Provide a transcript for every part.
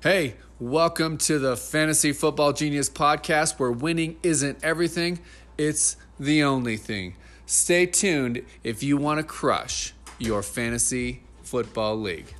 Hey, welcome to the Fantasy Football Genius podcast where winning isn't everything, it's the only thing. Stay tuned if you want to crush your fantasy football league.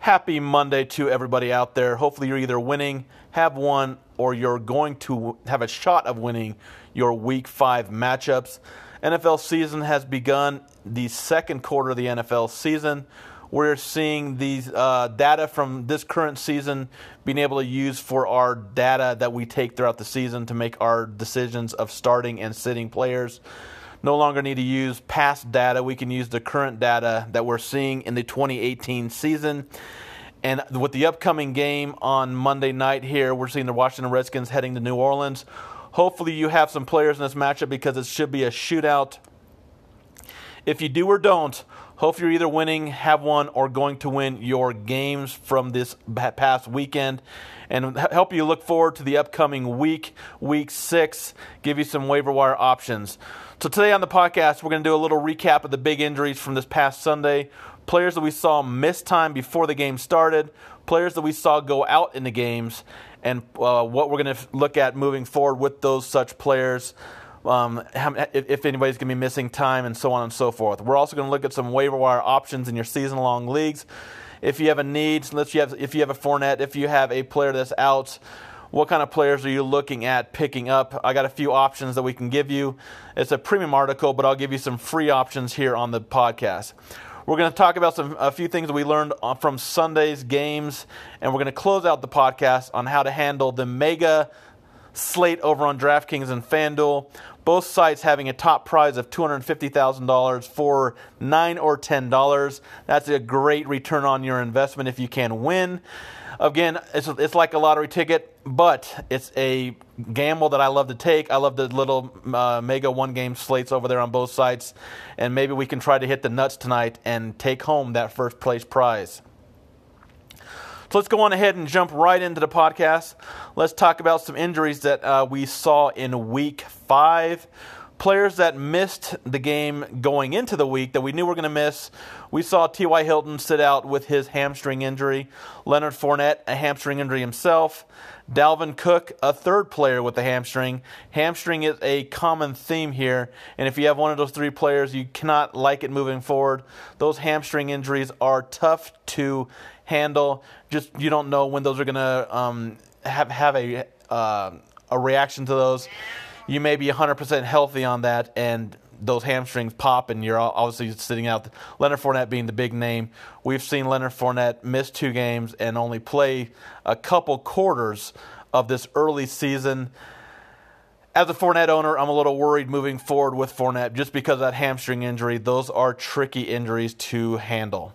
Happy Monday to everybody out there. Hopefully, you're either winning, have won, or you're going to have a shot of winning your week five matchups. NFL season has begun, the second quarter of the NFL season. We're seeing these uh, data from this current season being able to use for our data that we take throughout the season to make our decisions of starting and sitting players no longer need to use past data. We can use the current data that we're seeing in the 2018 season. And with the upcoming game on Monday night here, we're seeing the Washington Redskins heading to New Orleans. Hopefully, you have some players in this matchup because it should be a shootout. If you do or don't, hopefully you're either winning, have won, or going to win your games from this past weekend. And help you look forward to the upcoming week, week six, give you some waiver wire options. So, today on the podcast, we're going to do a little recap of the big injuries from this past Sunday, players that we saw miss time before the game started, players that we saw go out in the games, and uh, what we're going to look at moving forward with those such players. Um, if anybody's going to be missing time and so on and so forth. We're also going to look at some waiver wire options in your season long leagues. If you have a need, let's you have if you have a Fournette, if you have a player that's out, what kind of players are you looking at picking up? I got a few options that we can give you. It's a premium article, but I'll give you some free options here on the podcast. We're going to talk about some a few things that we learned from Sunday's games, and we're going to close out the podcast on how to handle the mega slate over on DraftKings and FanDuel. Both sites having a top prize of $250,000 for 9 or $10. That's a great return on your investment if you can win. Again, it's, it's like a lottery ticket, but it's a gamble that I love to take. I love the little uh, mega one game slates over there on both sites, and maybe we can try to hit the nuts tonight and take home that first place prize. So let's go on ahead and jump right into the podcast. Let's talk about some injuries that uh, we saw in week five players that missed the game going into the week that we knew were going to miss. We saw T.Y. Hilton sit out with his hamstring injury, Leonard Fournette, a hamstring injury himself, Dalvin Cook, a third player with a hamstring. Hamstring is a common theme here, and if you have one of those three players, you cannot like it moving forward. Those hamstring injuries are tough to handle. Just you don't know when those are to um, have have a uh, a reaction to those you may be 100% healthy on that, and those hamstrings pop, and you're obviously sitting out. Leonard Fournette being the big name. We've seen Leonard Fournette miss two games and only play a couple quarters of this early season. As a Fournette owner, I'm a little worried moving forward with Fournette just because of that hamstring injury. Those are tricky injuries to handle.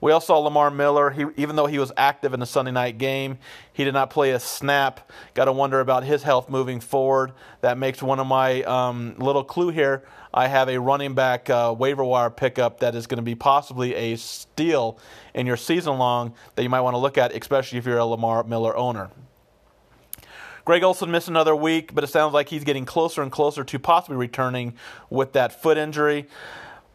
We also saw Lamar Miller. He, even though he was active in the Sunday night game, he did not play a snap. Got to wonder about his health moving forward. That makes one of my um, little clue here. I have a running back uh, waiver wire pickup that is going to be possibly a steal in your season long that you might want to look at, especially if you're a Lamar Miller owner. Greg Olsen missed another week, but it sounds like he's getting closer and closer to possibly returning with that foot injury.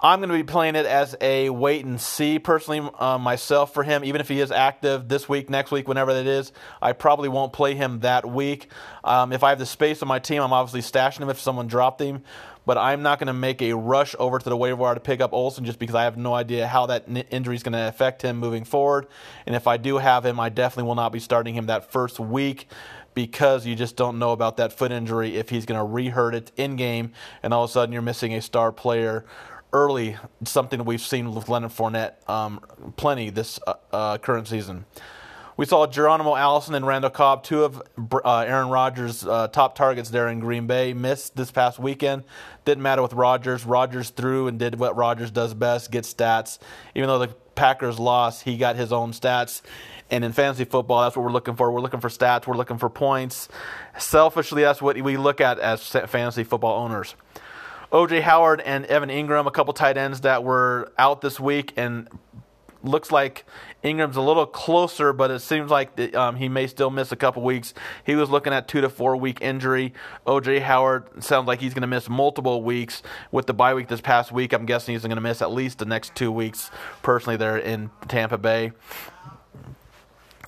I'm going to be playing it as a wait and see personally uh, myself for him. Even if he is active this week, next week, whenever that is, I probably won't play him that week. Um, if I have the space on my team, I'm obviously stashing him if someone dropped him. But I'm not going to make a rush over to the waiver wire to pick up Olsen just because I have no idea how that injury is going to affect him moving forward. And if I do have him, I definitely will not be starting him that first week because you just don't know about that foot injury if he's going to rehurt it in game and all of a sudden you're missing a star player early, something that we've seen with Leonard Fournette um, plenty this uh, uh, current season. We saw Geronimo Allison and Randall Cobb, two of uh, Aaron Rodgers' uh, top targets there in Green Bay, missed this past weekend. Didn't matter with Rodgers. Rodgers threw and did what Rodgers does best, get stats. Even though the Packers lost, he got his own stats. And in fantasy football, that's what we're looking for. We're looking for stats. We're looking for points. Selfishly, that's what we look at as fantasy football owners. OJ Howard and Evan Engram, a couple tight ends that were out this week and looks like Engram's a little closer, but it seems like um, he may still miss a couple weeks. He was looking at two to four week injury. OJ Howard sounds like he's going to miss multiple weeks with the bye week this past week. I'm guessing he's going to miss at least the next two weeks. Personally, there in Tampa Bay,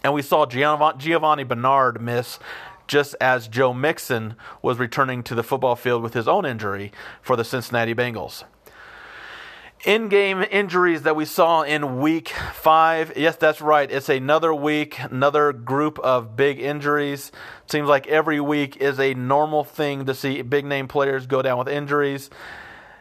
and we saw Giovani Bernard miss just as Joe Mixon was returning to the football field with his own injury for the Cincinnati Bengals in game injuries that we saw in week five. Yes, that's right. It's another week, another group of big injuries. Seems like every week is a normal thing to see big name players go down with injuries.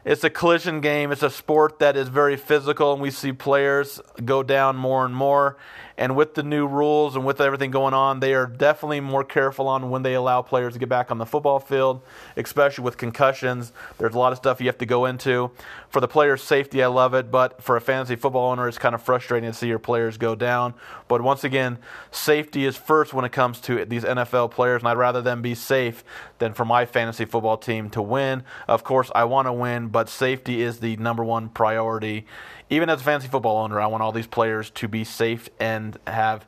It's a collision game. It's a sport that is very physical, and we see players go down more and more. And with the new rules and with everything going on, they are definitely more careful on when they allow players to get back on the football field, especially with concussions. There's a lot of stuff you have to go into. For the player's safety, I love it, but for a fantasy football owner, it's kind of frustrating to see your players go down. But once again, safety is first when it comes to these NFL players, and I'd rather them be safe than for my fantasy football team to win. Of course, I want to win, but safety is the number one priority even as a fantasy football owner, I want all these players to be safe and have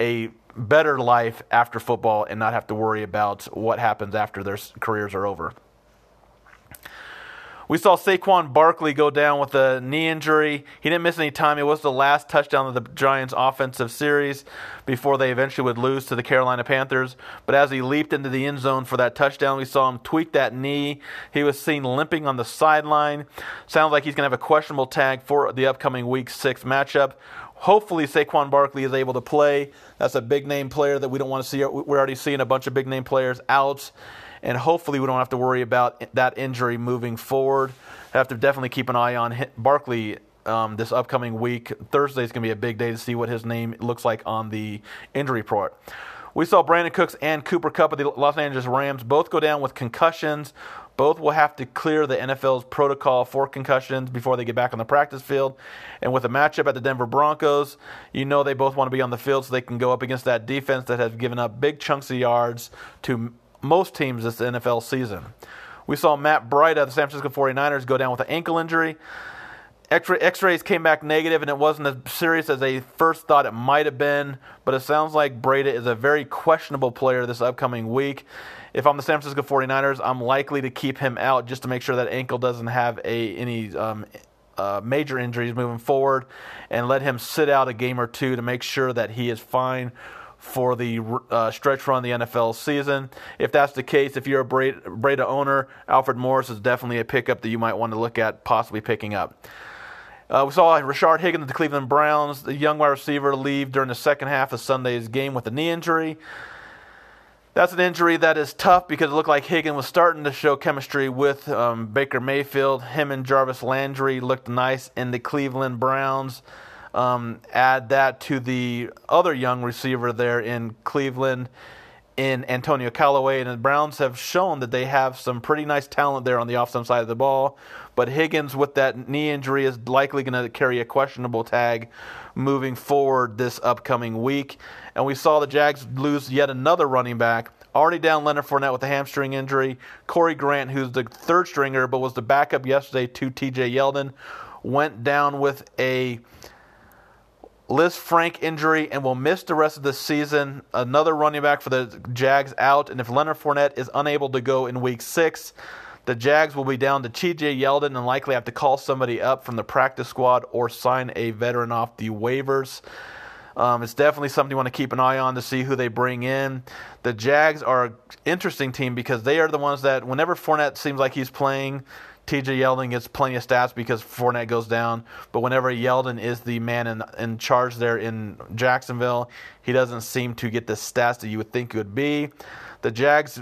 a better life after football and not have to worry about what happens after their careers are over. We saw Saquon Barkley go down with a knee injury. He didn't miss any time. It was the last touchdown of the Giants' offensive series before they eventually would lose to the Carolina Panthers. But as he leaped into the end zone for that touchdown, we saw him tweak that knee. He was seen limping on the sideline. Sounds like he's going to have a questionable tag for the upcoming Week 6 matchup. Hopefully, Saquon Barkley is able to play. That's a big name player that we don't want to see. We're already seeing a bunch of big name players out and hopefully we don't have to worry about that injury moving forward. Have to definitely keep an eye on Barkley um, this upcoming week. Thursday is going to be a big day to see what his name looks like on the injury report. We saw Brandin Cooks and Cooper Kupp of the Los Angeles Rams both go down with concussions. Both will have to clear the NFL's protocol for concussions before they get back on the practice field. And with a matchup at the Denver Broncos, you know they both want to be on the field so they can go up against that defense that has given up big chunks of yards to most teams this NFL season. We saw Matt Breida of the San Francisco 49ers go down with an ankle injury. X rays came back negative, and it wasn't as serious as they first thought it might have been. But it sounds like Breida is a very questionable player this upcoming week. If I'm the San Francisco 49ers, I'm likely to keep him out just to make sure that ankle doesn't have a any um, uh, major injuries moving forward, and let him sit out a game or two to make sure that he is fine for the uh, stretch run of the NFL season. If that's the case, if you're a Breida owner, Alfred Morris is definitely a pickup that you might want to look at possibly picking up. Uh, we saw Rashard Higgins of the Cleveland Browns, the young wide receiver, leave during the second half of Sunday's game with a knee injury. That's an injury that is tough because it looked like Higgins was starting to show chemistry with um, Baker Mayfield. Him and Jarvis Landry looked nice in the Cleveland Browns. Um, add that to the other young receiver there in Cleveland, in Antonio Callaway, and the Browns have shown that they have some pretty nice talent there on the offensive side of the ball. But Higgins, with that knee injury, is likely going to carry a questionable tag moving forward this upcoming week. And we saw the Jags lose yet another running back. Already down Leonard Fournette with a hamstring injury. Corey Grant, who's the third stringer but was the backup yesterday to TJ Yeldon, went down with a Lisfranc injury and will miss the rest of the season. Another running back for the Jags out. And if Leonard Fournette is unable to go in week six, the Jags will be down to TJ Yeldon and likely have to call somebody up from the practice squad or sign a veteran off the waivers. Um, it's definitely something you want to keep an eye on to see who they bring in. The Jags are an interesting team because they are the ones that, whenever Fournette seems like he's playing, TJ Yeldon gets plenty of stats because Fournette goes down. But whenever Yeldon is the man in, in charge there in Jacksonville, he doesn't seem to get the stats that you would think would be. The Jags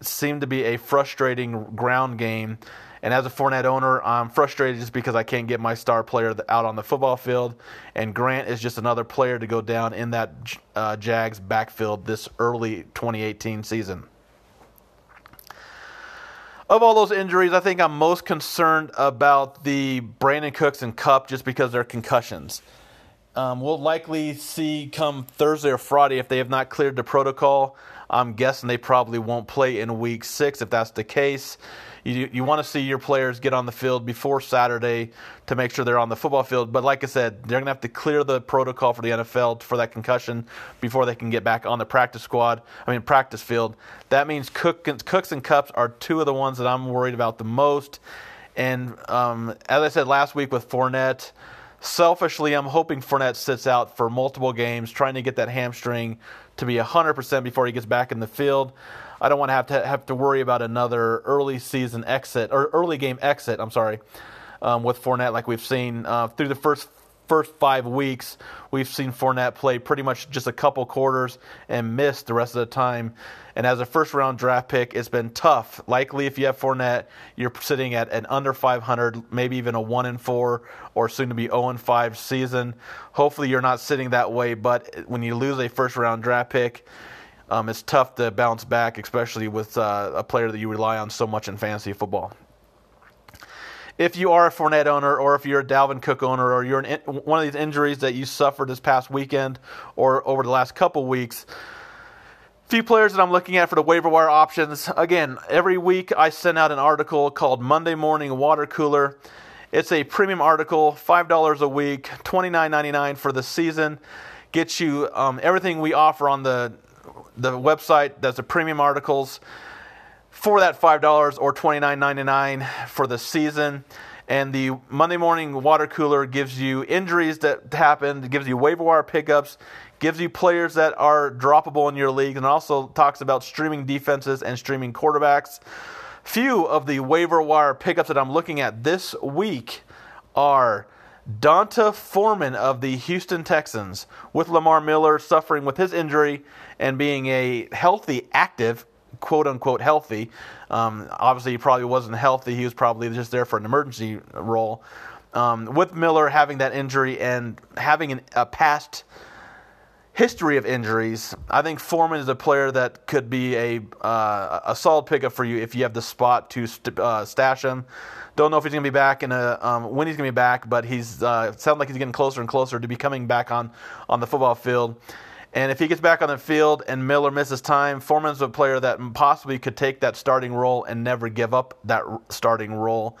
seem to be a frustrating ground game. And as a Fournette owner, I'm frustrated just because I can't get my star player out on the football field. And Grant is just another player to go down in that uh, Jags backfield this early 2018 season. Of all those injuries, I think I'm most concerned about the Brandin Cooks and Kupp just because they're concussions. um, we'll likely see come Thursday or Friday if they have not cleared the protocol. I'm guessing they probably won't play in week six if that's the case. You, you want to see your players get on the field before Saturday to make sure they're on the football field. But like I said, they're going to have to clear the protocol for the NFL for that concussion before they can get back on the practice squad. I mean, practice field. That means Cook, Cooks and Kupps are two of the ones that I'm worried about the most. And um, as I said last week with Fournette, selfishly, I'm hoping Fournette sits out for multiple games, trying to get that hamstring to be 100% before he gets back in the field. I don't want to have to have to worry about another early season exit or early game exit. I'm sorry, um, with Fournette, like we've seen uh, through the first first five weeks, we've seen Fournette play pretty much just a couple quarters and miss the rest of the time. And as a first round draft pick, it's been tough. Likely, if you have Fournette, you're sitting at an under 500, maybe even a 1 and 4 or soon to be 0 and 5 season. Hopefully, you're not sitting that way. But when you lose a first round draft pick, um, it's tough to bounce back, especially with uh, a player that you rely on so much in fantasy football if you are a Fournette owner or if you're a Dalvin Cook owner or you're in, one of these injuries that you suffered this past weekend or over the last couple weeks, few players that I'm looking at for the waiver wire options. Again, every week I send out an article called Monday Morning Water Cooler. It's a premium article, $5 a week, $29.99 for the season. Gets you um, everything we offer on the, the website. That's the premium articles for that $5 or $29.99 for the season. And the Monday morning water cooler gives you injuries that happen, gives you waiver wire pickups, gives you players that are droppable in your league, and also talks about streaming defenses and streaming quarterbacks. Few of the waiver wire pickups that I'm looking at this week are D'Onta Foreman of the Houston Texans, with Lamar Miller suffering with his injury and being a healthy, active quote unquote healthy. Um, obviously, he probably wasn't healthy. He was probably just there for an emergency role. Um, with Miller having that injury and having an, a past history of injuries, I think Foreman is a player that could be a uh, a solid pickup for you if you have the spot to st- uh, stash him. Don't know if he's going to be back in a um, when he's going to be back, but he's uh, sounds like he's getting closer and closer to be coming back on on the football field. And if he gets back on the field and Miller misses time, Foreman's a player that possibly could take that starting role and never give up that starting role.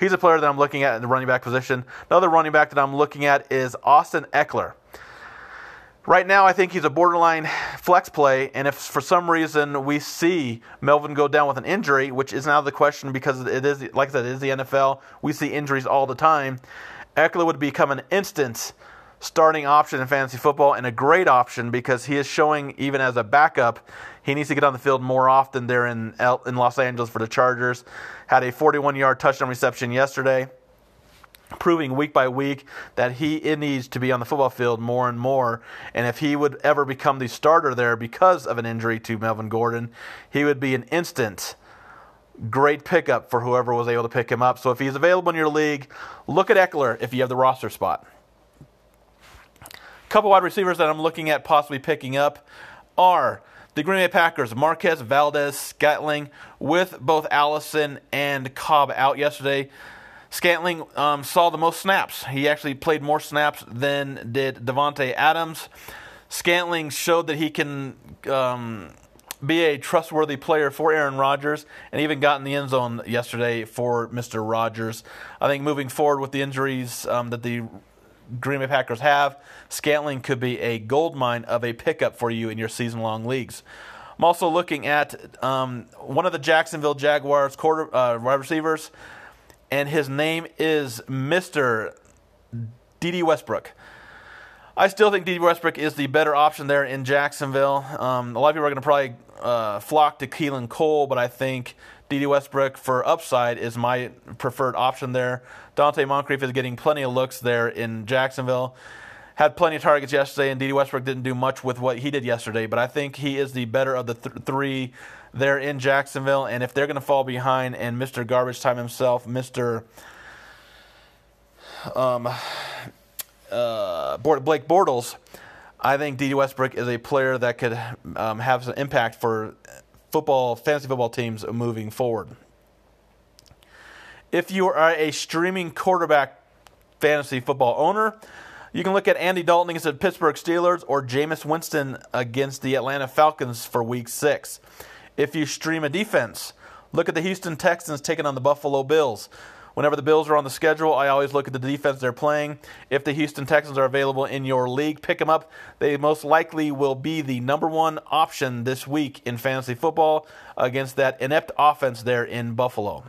He's a player that I'm looking at in the running back position. Another running back that I'm looking at is Austin Ekeler. Right now, I think he's a borderline flex play, and if for some reason we see Melvin go down with an injury, which is now the question because it is, like I said, it is the NFL, we see injuries all the time. Ekeler would become an instant starting option in fantasy football and a great option because he is showing even as a backup he needs to get on the field more often there in in Los Angeles for the Chargers. Had a 41-yard touchdown reception yesterday, proving week by week that he needs to be on the football field more and more. And if he would ever become the starter there because of an injury to Melvin Gordon, he would be an instant great pickup for whoever was able to pick him up. So if he's available in your league, look at Ekeler if you have the roster spot A couple wide receivers that I'm looking at possibly picking up are the Green Bay Packers, Marquez Valdes, Scantling, with both Allison and Cobb out yesterday. Scantling um, saw the most snaps. He actually played more snaps than did Davante Adams. Scantling showed that he can um, be a trustworthy player for Aaron Rodgers and even got in the end zone yesterday for Mr. Rodgers. I think moving forward with the injuries um, that the Green Bay Packers have, Scantling could be a gold mine of a pickup for you in your season long leagues. I'm also looking at um, one of the Jacksonville Jaguars quarter uh, wide receivers, and his name is Mr. Dede Westbrook. I still think Dede Westbrook is the better option there in Jacksonville. Um, a lot of people are going to probably uh, flock to Keelan Cole, but I think Dede Westbrook for upside is my preferred option there. Donte Moncrief is getting plenty of looks there in Jacksonville. Had plenty of targets yesterday, and Dede Westbrook didn't do much with what he did yesterday. But I think he is the better of the th- three there in Jacksonville. And if they're going to fall behind, and Mr. Garbage Time himself, Mr. Um, uh, Blake Bortles, I think Dede Westbrook is a player that could um, have some impact for football, fantasy football teams moving forward. If you are a streaming quarterback fantasy football owner, You can look at Andy Dalton against the Pittsburgh Steelers or Jameis Winston against the Atlanta Falcons for week six. If you stream a defense, look at the Houston Texans taking on the Buffalo Bills. Whenever the Bills are on the schedule, I always look at the defense they're playing. If the Houston Texans are available in your league, pick them up. They most likely will be the number one option this week in fantasy football against that inept offense there in Buffalo.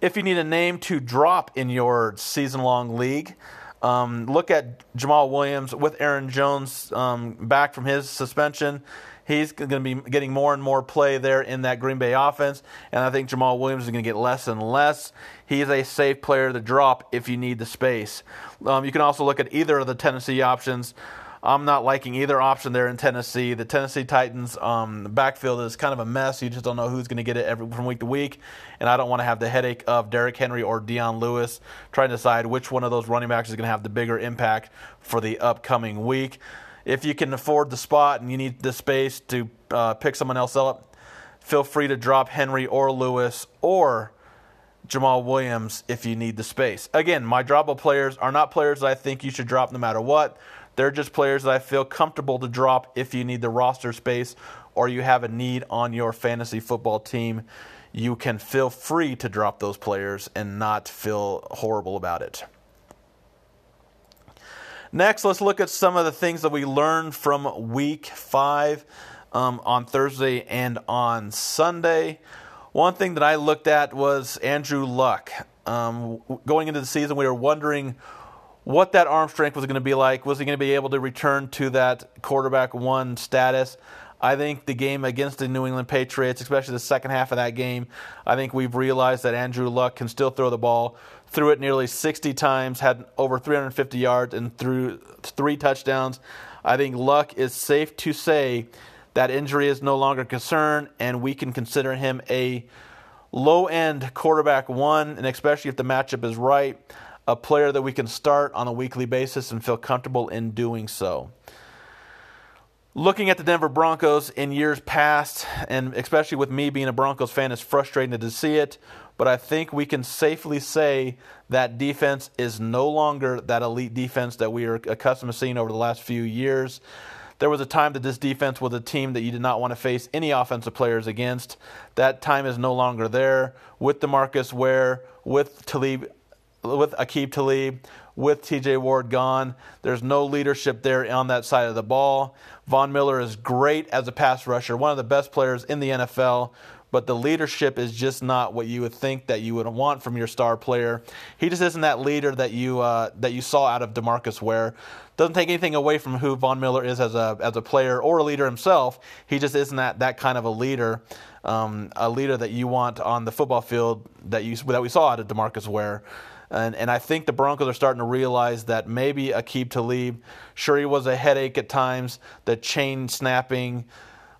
If you need a name to drop in your season long league, um, look at Jamaal Williams with Aaron Jones um, back from his suspension. He's going to be getting more and more play there in that Green Bay offense, and I think Jamaal Williams is going to get less and less. He's a safe player to drop if you need the space. Um, you can also look at either of the Tennessee options. I'm not liking either option there in Tennessee. The Tennessee Titans um, backfield is kind of a mess. You just don't know who's going to get it every, from week to week. And I don't want to have the headache of Derrick Henry or Dion Lewis trying to decide which one of those running backs is going to have the bigger impact for the upcoming week. If you can afford the spot and you need the space to uh, pick someone else up, feel free to drop Henry or Lewis or Jamaal Williams if you need the space. Again, my droppable players are not players that I think you should drop no matter what. They're just players that I feel comfortable to drop if you need the roster space or you have a need on your fantasy football team. You can feel free to drop those players and not feel horrible about it. Next, let's look at some of the things that we learned from week five um, on Thursday and on Sunday. One thing that I looked at was Andrew Luck. Um, going into the season, we were wondering what that arm strength was going to be like. Was he going to be able to return to that quarterback one status? I think the game against the New England Patriots, especially the second half of that game, I think we've realized that Andrew Luck can still throw the ball. Threw it nearly 60 times, had over 350 yards, and threw three touchdowns. I think Luck is safe to say that injury is no longer a concern, and we can consider him a low end quarterback one, and especially if the matchup is right a player that we can start on a weekly basis and feel comfortable in doing so. Looking at the Denver Broncos in years past, and especially with me being a Broncos fan, it's frustrating to see it. But I think we can safely say that defense is no longer that elite defense that we are accustomed to seeing over the last few years. There was a time that this defense was a team that you did not want to face any offensive players against. That time is no longer there. With Demarcus Ware, with Talib with Aqib Talib, with TJ Ward gone. There's no leadership there on that side of the ball. Von Miller is great as a pass rusher, one of the best players in the NFL, but the leadership is just not what you would think that you would want from your star player. He just isn't that leader that you uh, that you saw out of Demarcus Ware. Doesn't take anything away from who Von Miller is as a as a player or a leader himself. He just isn't that that kind of a leader, um, a leader that you want on the football field that you that we saw out of Demarcus Ware. And, and I think the Broncos are starting to realize that maybe Aqib Talib, sure, he was a headache at times, the chain snapping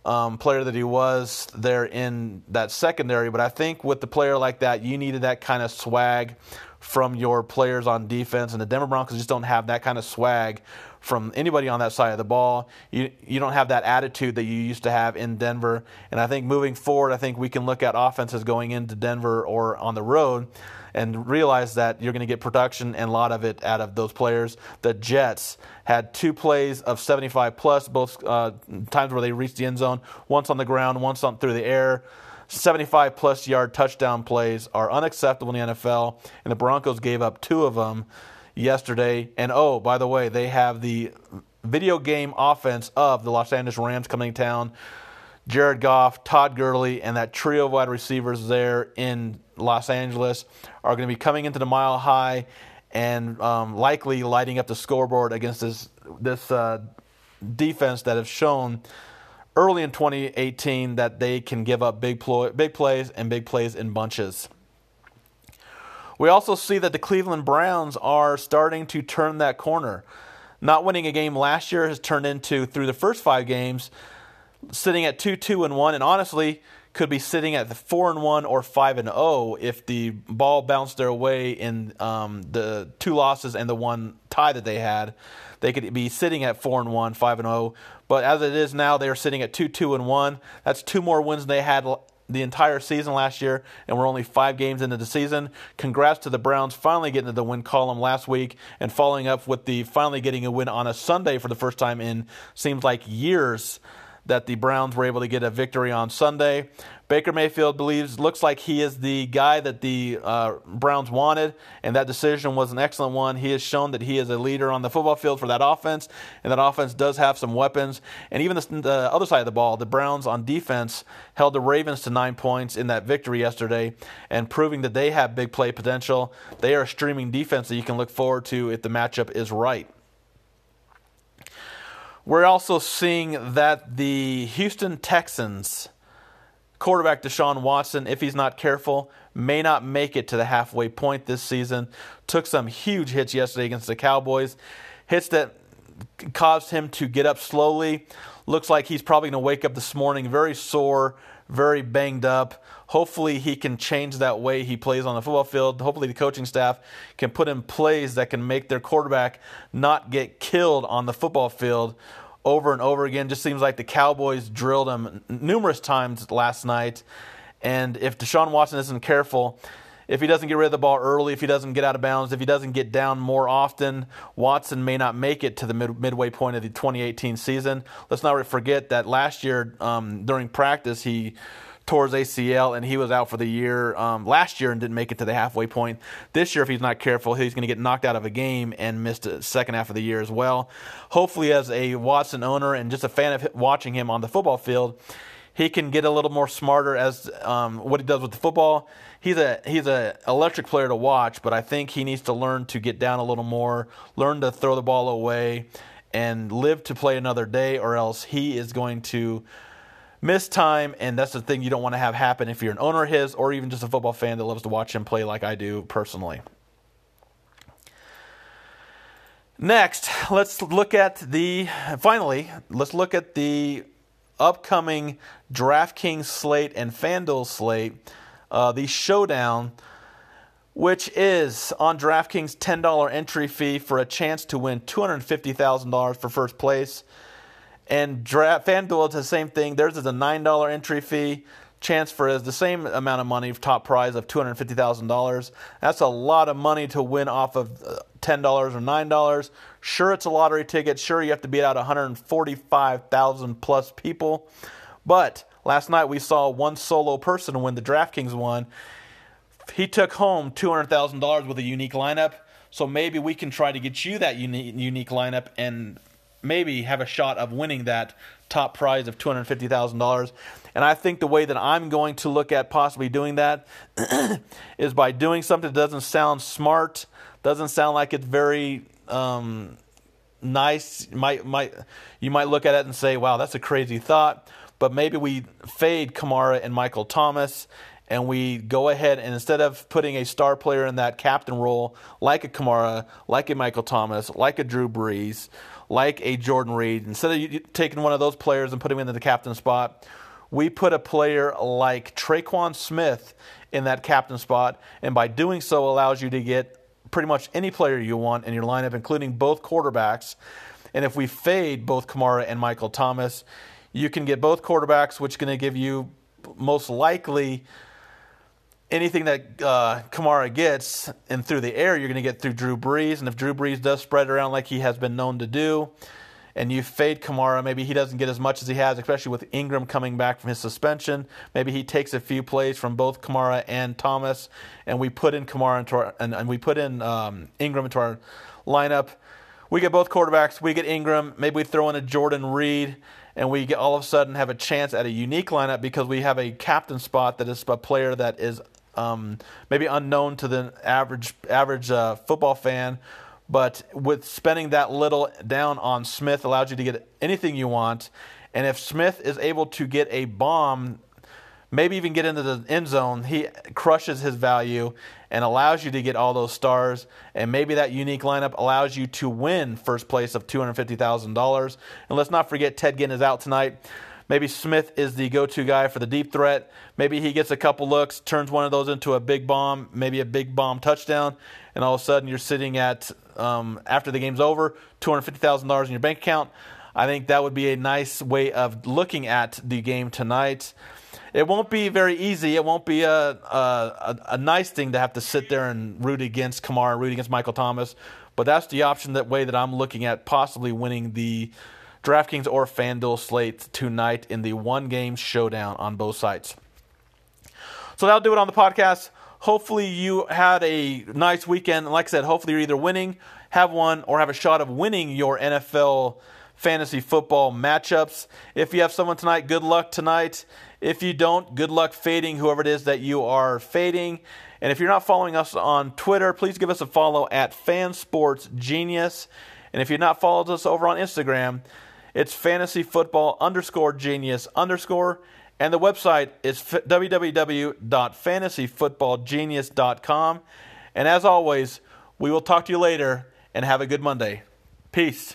um, player that he was there in that secondary. But I think with the player like that, you needed that kind of swag from your players on defense. And the Denver Broncos just don't have that kind of swag from anybody on that side of the ball. You you don't have that attitude that you used to have in Denver. And I think moving forward, I think we can look at offenses going into Denver or on the road and realize that you're going to get production and a lot of it out of those players. The Jets had two plays of 75 plus, both uh, times where they reached the end zone, once on the ground, once on through the air. 75 plus yard touchdown plays are unacceptable in the NFL, and the Broncos gave up two of them yesterday. And oh, by the way, they have the video game offense of the Los Angeles Rams coming to town. Jared Goff, Todd Gurley, and that trio of wide receivers there in Los Angeles are going to be coming into the mile high and um, likely lighting up the scoreboard against this this uh, defense that have shown early in 2018 that they can give up big ploy, big plays and big plays in bunches. We also see that the Cleveland Browns are starting to turn that corner. Not winning a game last year has turned into through the first five games sitting at 2 2 and 1 and honestly could be sitting at the 4 and 1 or 5 and 0 if the ball bounced their way in um, the two losses and the one tie that they had. They could be sitting at 4 and 1 5 and 0 but as it is now they are sitting at 2 2 and 1 that's two more wins than they had the entire season last year, and we're only five games into the season. Congrats to the Browns finally getting to the win column last week and following up with the finally getting a win on a Sunday for the first time in seems like years that the Browns were able to get a victory on Sunday. Baker Mayfield believes, looks like he is the guy that the uh, Browns wanted, and that decision was an excellent one. He has shown that he is a leader on the football field for that offense, and that offense does have some weapons. And even the, the other side of the ball, the Browns on defense held the Ravens to nine points in that victory yesterday, and proving that they have big play potential. They are a streaming defense that you can look forward to if the matchup is right. We're also seeing that the Houston Texans quarterback Deshaun Watson, if he's not careful, may not make it to the halfway point this season. Took some huge hits yesterday against the Cowboys. Hits that caused him to get up slowly. Looks like he's probably going to wake up this morning very sore, very banged up. Hopefully, he can change that way he plays on the football field. Hopefully, the coaching staff can put in plays that can make their quarterback not get killed on the football field over and over again. Just seems like the Cowboys drilled him numerous times last night. And if Deshaun Watson isn't careful, if he doesn't get rid of the ball early, if he doesn't get out of bounds, if he doesn't get down more often, Watson may not make it to the mid- midway point of the 2018 season. Let's not forget that last year um, during practice, he tore his ACL and he was out for the year um, last year and didn't make it to the halfway point. This year, if he's not careful, he's going to get knocked out of a game and missed the second half of the year as well. Hopefully, as a Watson owner and just a fan of watching him on the football field, he can get a little more smarter as um, what he does with the football. He's a he's a electric player to watch, but I think he needs to learn to get down a little more, learn to throw the ball away, and live to play another day, or else he is going to miss time, and that's the thing you don't want to have happen if you're an owner of his or even just a football fan that loves to watch him play like I do personally. Next, let's look at the finally, let's look at the upcoming DraftKings slate and FanDuel slate, uh, the showdown, which is on DraftKings $10 entry fee for a chance to win $250,000 for first place. And draft, FanDuel, it's the same thing. Theirs is a $9 entry fee. Chance for is the same amount of money, top prize of $250,000. That's a lot of money to win off of uh, $10 or $9. Sure, it's a lottery ticket. Sure, you have to beat out 145,000 plus people. But last night we saw one solo person win the DraftKings one. He took home $200,000 with a unique lineup. So maybe we can try to get you that unique, unique lineup and maybe have a shot of winning that top prize of $250,000. And I think the way that I'm going to look at possibly doing that is by doing something that doesn't sound smart, doesn't sound like it's very um, nice. Might might you might look at it and say, "Wow, that's a crazy thought." But maybe we fade Kamara and Michael Thomas and we go ahead and instead of putting a star player in that captain role like a Kamara, like a Michael Thomas, like a Drew Brees, like a Jordan Reed, instead of taking one of those players and putting him into the captain spot, we put a player like Tre'Quan Smith in that captain spot, and by doing so allows you to get pretty much any player you want in your lineup, including both quarterbacks. And if we fade both Kamara and Michael Thomas, you can get both quarterbacks, which is going to give you most likely anything that uh, Kamara gets and through the air, you're going to get through Drew Brees. And if Drew Brees does spread around like he has been known to do, and you fade Kamara, maybe he doesn't get as much as he has, especially with Ingram coming back from his suspension. Maybe he takes a few plays from both Kamara and Thomas, and we put in Kamara into our, and, and we put in um, Ingram into our lineup. We get both quarterbacks. We get Ingram. Maybe we throw in a Jordan Reed and we get all of a sudden have a chance at a unique lineup because we have a captain spot that is a player that is um, maybe unknown to the average average uh, football fan. But with spending that little down on Smith allows you to get anything you want. And if Smith is able to get a bomb, maybe even get into the end zone, he crushes his value and allows you to get all those stars. And maybe that unique lineup allows you to win first place of $250,000. And let's not forget Ted Ginn is out tonight. Maybe Smith is the go to guy for the deep threat. Maybe he gets a couple looks, turns one of those into a big bomb, maybe a big bomb touchdown, and all of a sudden you're sitting at, um, after the game's over, $250,000 in your bank account. I think that would be a nice way of looking at the game tonight. It won't be very easy. It won't be a, a, a, nice thing to have to sit there and root against Kamara, root against Michael Thomas. But that's the option that way that I'm looking at possibly winning the DraftKings or FanDuel slate tonight in the one game showdown on both sites. So that'll do it on the podcast. Hopefully you had a nice weekend. Like I said, hopefully you're either winning, have one, or have a shot of winning your NFL fantasy football matchups. If you have someone tonight, good luck tonight. If you don't, good luck fading whoever it is that you are fading. And if you're not following us on Twitter, please give us a follow at FanSportsGenius. And if you've not followed us over on Instagram, it's fantasy football underscore genius underscore. And the website is www.fantasyfootballgenius.com. And as always, we will talk to you later and have a good Monday. Peace.